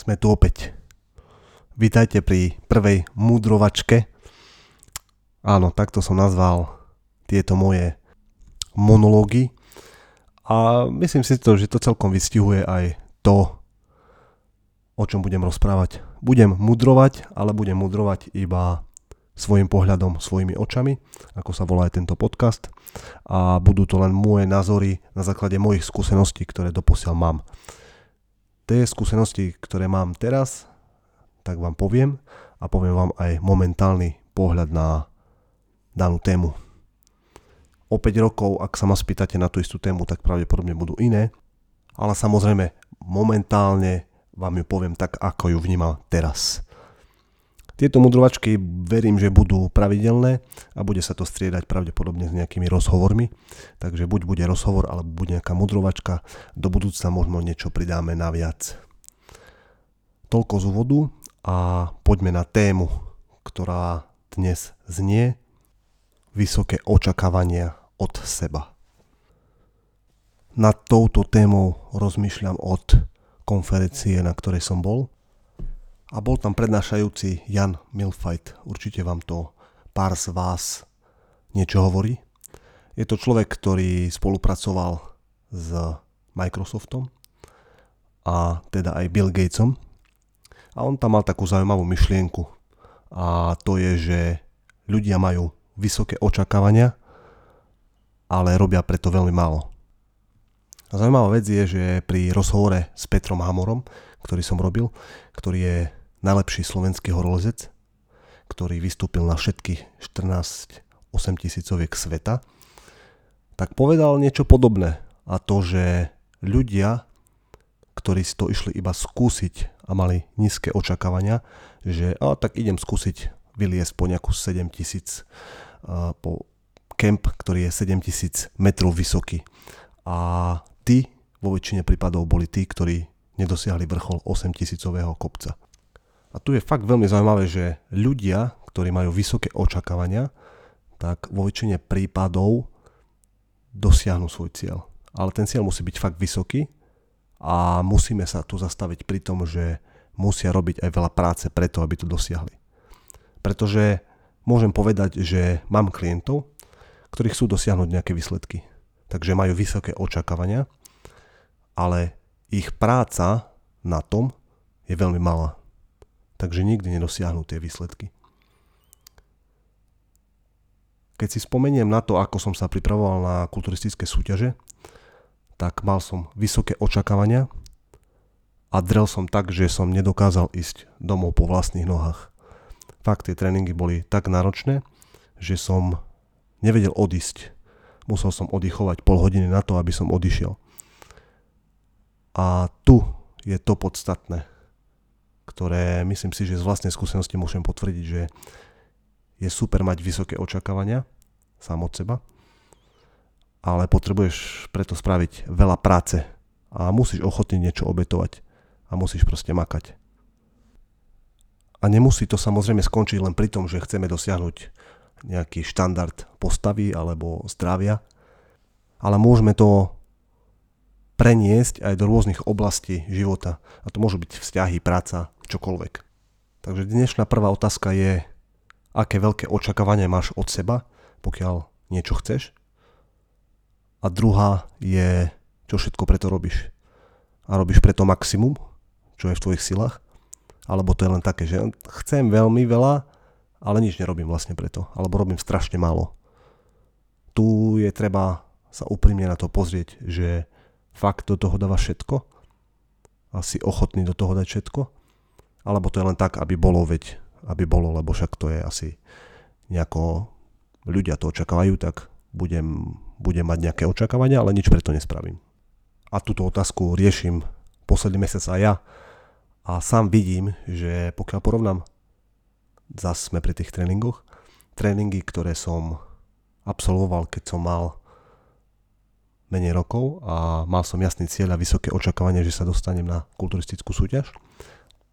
Sme tu opäť. Vítajte pri prvej mudrovačke. Áno, takto som nazval tieto moje monológy. A myslím si to, že to celkom vystihuje aj to, o čom budem rozprávať. Budem mudrovať, ale budem mudrovať iba svojim pohľadom, svojimi očami, ako sa volá aj tento podcast. A budú to len moje názory na základe mojich skúseností, ktoré doposiaľ mám. Tie skúsenosti, ktoré mám teraz, tak vám poviem a poviem vám aj momentálny pohľad na danú tému. O 5 rokov, ak sa ma spýtate na tú istú tému, tak pravdepodobne budú iné, ale samozrejme momentálne vám ju poviem tak, ako ju vnímam teraz. Tieto mudrovačky verím, že budú pravidelné a bude sa to striedať pravdepodobne s nejakými rozhovormi. Takže buď bude rozhovor, alebo bude nejaká mudrovačka. Do budúcna možno niečo pridáme naviac. Toľko z úvodu a poďme na tému, ktorá dnes znie vysoké očakávania od seba. Nad touto témou rozmýšľam od konferencie, na ktorej som bol a bol tam prednášajúci Jan Milfajt. Určite vám to pár z vás niečo hovorí. Je to človek, ktorý spolupracoval s Microsoftom a teda aj Bill Gatesom. A on tam mal takú zaujímavú myšlienku. A to je, že ľudia majú vysoké očakávania, ale robia preto veľmi málo. A zaujímavá vec je, že pri rozhovore s Petrom Hamorom, ktorý som robil, ktorý je najlepší slovenský horolezec, ktorý vystúpil na všetky 14 8 tisícoviek sveta, tak povedal niečo podobné. A to, že ľudia, ktorí si to išli iba skúsiť a mali nízke očakávania, že a, tak idem skúsiť vyliesť po nejakú 7 tisíc, po kemp, ktorý je 7 tisíc metrov vysoký. A tí vo väčšine prípadov boli tí, ktorí nedosiahli vrchol 8 tisícového kopca. A tu je fakt veľmi zaujímavé, že ľudia, ktorí majú vysoké očakávania, tak vo väčšine prípadov dosiahnu svoj cieľ. Ale ten cieľ musí byť fakt vysoký a musíme sa tu zastaviť pri tom, že musia robiť aj veľa práce preto, aby to dosiahli. Pretože môžem povedať, že mám klientov, ktorí chcú dosiahnuť nejaké výsledky. Takže majú vysoké očakávania, ale ich práca na tom je veľmi malá takže nikdy nedosiahnu tie výsledky. Keď si spomeniem na to, ako som sa pripravoval na kulturistické súťaže, tak mal som vysoké očakávania a drel som tak, že som nedokázal ísť domov po vlastných nohách. Fakt, tie tréningy boli tak náročné, že som nevedel odísť. Musel som oddychovať pol hodiny na to, aby som odišiel. A tu je to podstatné ktoré myslím si, že z vlastnej skúsenosti môžem potvrdiť, že je super mať vysoké očakávania sám od seba, ale potrebuješ preto spraviť veľa práce a musíš ochotne niečo obetovať a musíš proste makať. A nemusí to samozrejme skončiť len pri tom, že chceme dosiahnuť nejaký štandard postavy alebo zdravia, ale môžeme to preniesť aj do rôznych oblastí života. A to môžu byť vzťahy, práca, čokoľvek. Takže dnešná prvá otázka je, aké veľké očakávanie máš od seba, pokiaľ niečo chceš. A druhá je, čo všetko preto robíš. A robíš preto maximum, čo je v tvojich silách. Alebo to je len také, že chcem veľmi veľa, ale nič nerobím vlastne preto. Alebo robím strašne málo. Tu je treba sa úprimne na to pozrieť, že fakt do toho dáva všetko? A ochotný do toho dať všetko, alebo to je len tak, aby bolo, veď, aby bolo, lebo však to je asi nejako, ľudia to očakávajú, tak budem, budem mať nejaké očakávania, ale nič preto nespravím. A túto otázku riešim posledný mesiac aj ja. A sám vidím, že pokiaľ porovnám, zase sme pri tých tréningoch, tréningy, ktoré som absolvoval, keď som mal menej rokov a mal som jasný cieľ a vysoké očakávanie, že sa dostanem na kulturistickú súťaž.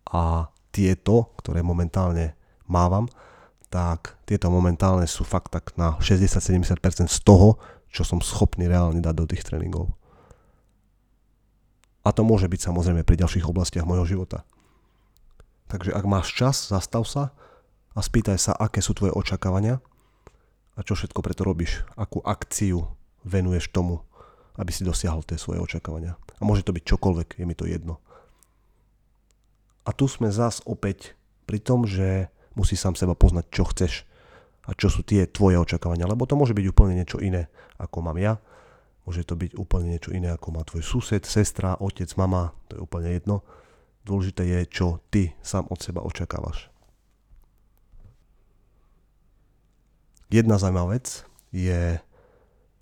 A tieto, ktoré momentálne mávam, tak tieto momentálne sú fakt tak na 60-70% z toho, čo som schopný reálne dať do tých tréningov. A to môže byť samozrejme pri ďalších oblastiach môjho života. Takže ak máš čas, zastav sa a spýtaj sa, aké sú tvoje očakávania a čo všetko preto robíš, akú akciu venuješ tomu, aby si dosiahol tie svoje očakávania. A môže to byť čokoľvek, je mi to jedno. A tu sme zás opäť pri tom, že musí sám seba poznať, čo chceš a čo sú tie tvoje očakávania, lebo to môže byť úplne niečo iné, ako mám ja, môže to byť úplne niečo iné, ako má tvoj sused, sestra, otec, mama, to je úplne jedno. Dôležité je, čo ty sám od seba očakávaš. Jedna zaujímavá vec je,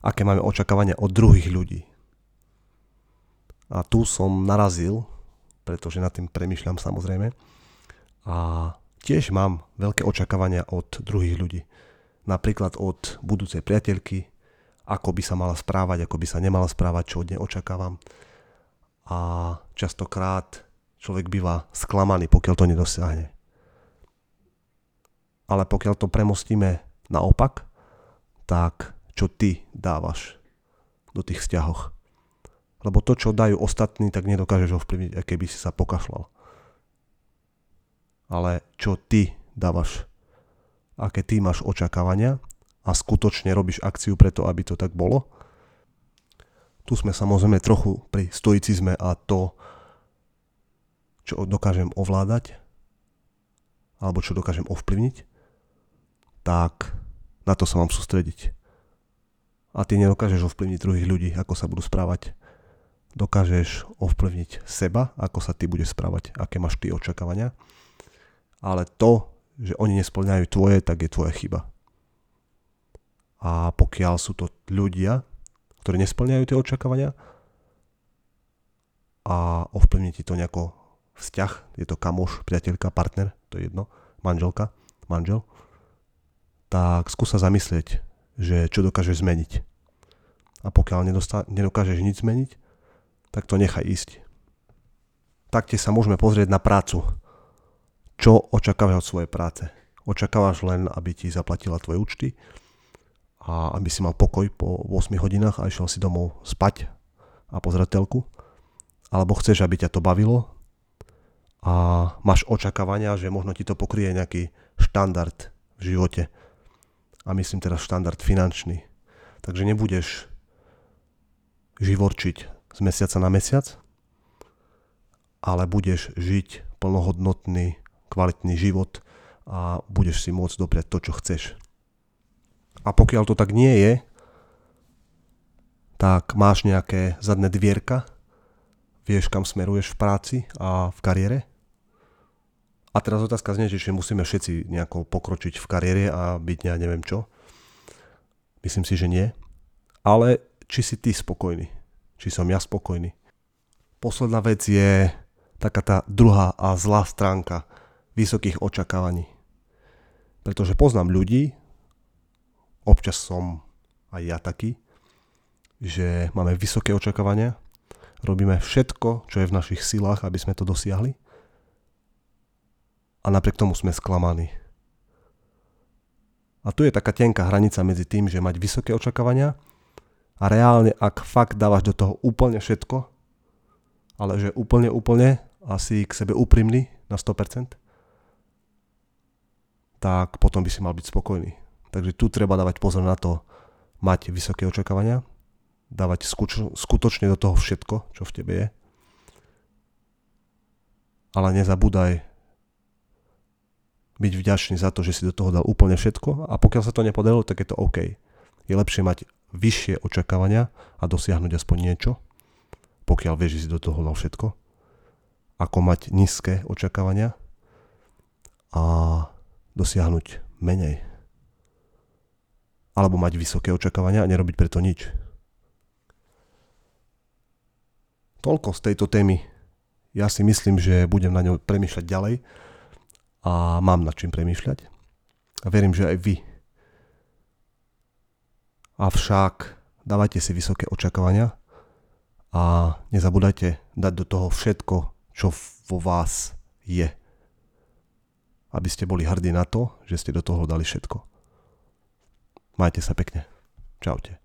aké máme očakávania od druhých ľudí. A tu som narazil, pretože nad tým premyšľam samozrejme. A tiež mám veľké očakávania od druhých ľudí. Napríklad od budúcej priateľky, ako by sa mala správať, ako by sa nemala správať, čo od nej očakávam. A častokrát človek býva sklamaný, pokiaľ to nedosiahne. Ale pokiaľ to premostíme naopak, tak čo ty dávaš do tých vzťahoch. Lebo to, čo dajú ostatní, tak nedokážeš ovplyvniť, aké by si sa pokašľal ale čo ty dávaš, aké ty máš očakávania a skutočne robíš akciu preto, aby to tak bolo. Tu sme samozrejme trochu pri stoicizme a to, čo dokážem ovládať, alebo čo dokážem ovplyvniť, tak na to sa mám sústrediť. A ty nedokážeš ovplyvniť druhých ľudí, ako sa budú správať. Dokážeš ovplyvniť seba, ako sa ty budeš správať, aké máš ty očakávania ale to, že oni nesplňajú tvoje, tak je tvoja chyba. A pokiaľ sú to ľudia, ktorí nesplňajú tie očakávania a ovplyvní ti to nejako vzťah, je to kamoš, priateľka, partner, to je jedno, manželka, manžel, tak skúsa zamyslieť, že čo dokážeš zmeniť. A pokiaľ nedosta- nedokážeš nič zmeniť, tak to nechaj ísť. Taktiež sa môžeme pozrieť na prácu čo očakávaš od svojej práce. Očakávaš len, aby ti zaplatila tvoje účty a aby si mal pokoj po 8 hodinách a išiel si domov spať a pozrieť telku. Alebo chceš, aby ťa to bavilo a máš očakávania, že možno ti to pokrie nejaký štandard v živote. A myslím teraz štandard finančný. Takže nebudeš živorčiť z mesiaca na mesiac, ale budeš žiť plnohodnotný kvalitný život a budeš si môcť dopriať to, čo chceš. A pokiaľ to tak nie je, tak máš nejaké zadné dvierka, vieš, kam smeruješ v práci a v kariére. A teraz otázka znie, že musíme všetci nejako pokročiť v kariére a byť ja neviem čo. Myslím si, že nie. Ale či si ty spokojný? Či som ja spokojný? Posledná vec je taká tá druhá a zlá stránka vysokých očakávaní. Pretože poznám ľudí, občas som aj ja taký, že máme vysoké očakávania, robíme všetko, čo je v našich silách, aby sme to dosiahli a napriek tomu sme sklamaní. A tu je taká tenká hranica medzi tým, že mať vysoké očakávania a reálne, ak fakt dávaš do toho úplne všetko, ale že úplne, úplne asi k sebe úprimný na 100%, tak potom by si mal byť spokojný. Takže tu treba dávať pozor na to, mať vysoké očakávania, dávať skutočne do toho všetko, čo v tebe je. Ale nezabúdaj byť vďačný za to, že si do toho dal úplne všetko a pokiaľ sa to nepodarilo, tak je to OK. Je lepšie mať vyššie očakávania a dosiahnuť aspoň niečo, pokiaľ vieš, že si do toho dal všetko, ako mať nízke očakávania a dosiahnuť menej. Alebo mať vysoké očakávania a nerobiť preto nič. Toľko z tejto témy. Ja si myslím, že budem na ňou premýšľať ďalej a mám nad čím premýšľať. A verím, že aj vy. Avšak dávajte si vysoké očakávania a nezabúdajte dať do toho všetko, čo vo vás je aby ste boli hrdí na to, že ste do toho dali všetko. Majte sa pekne. Čaute.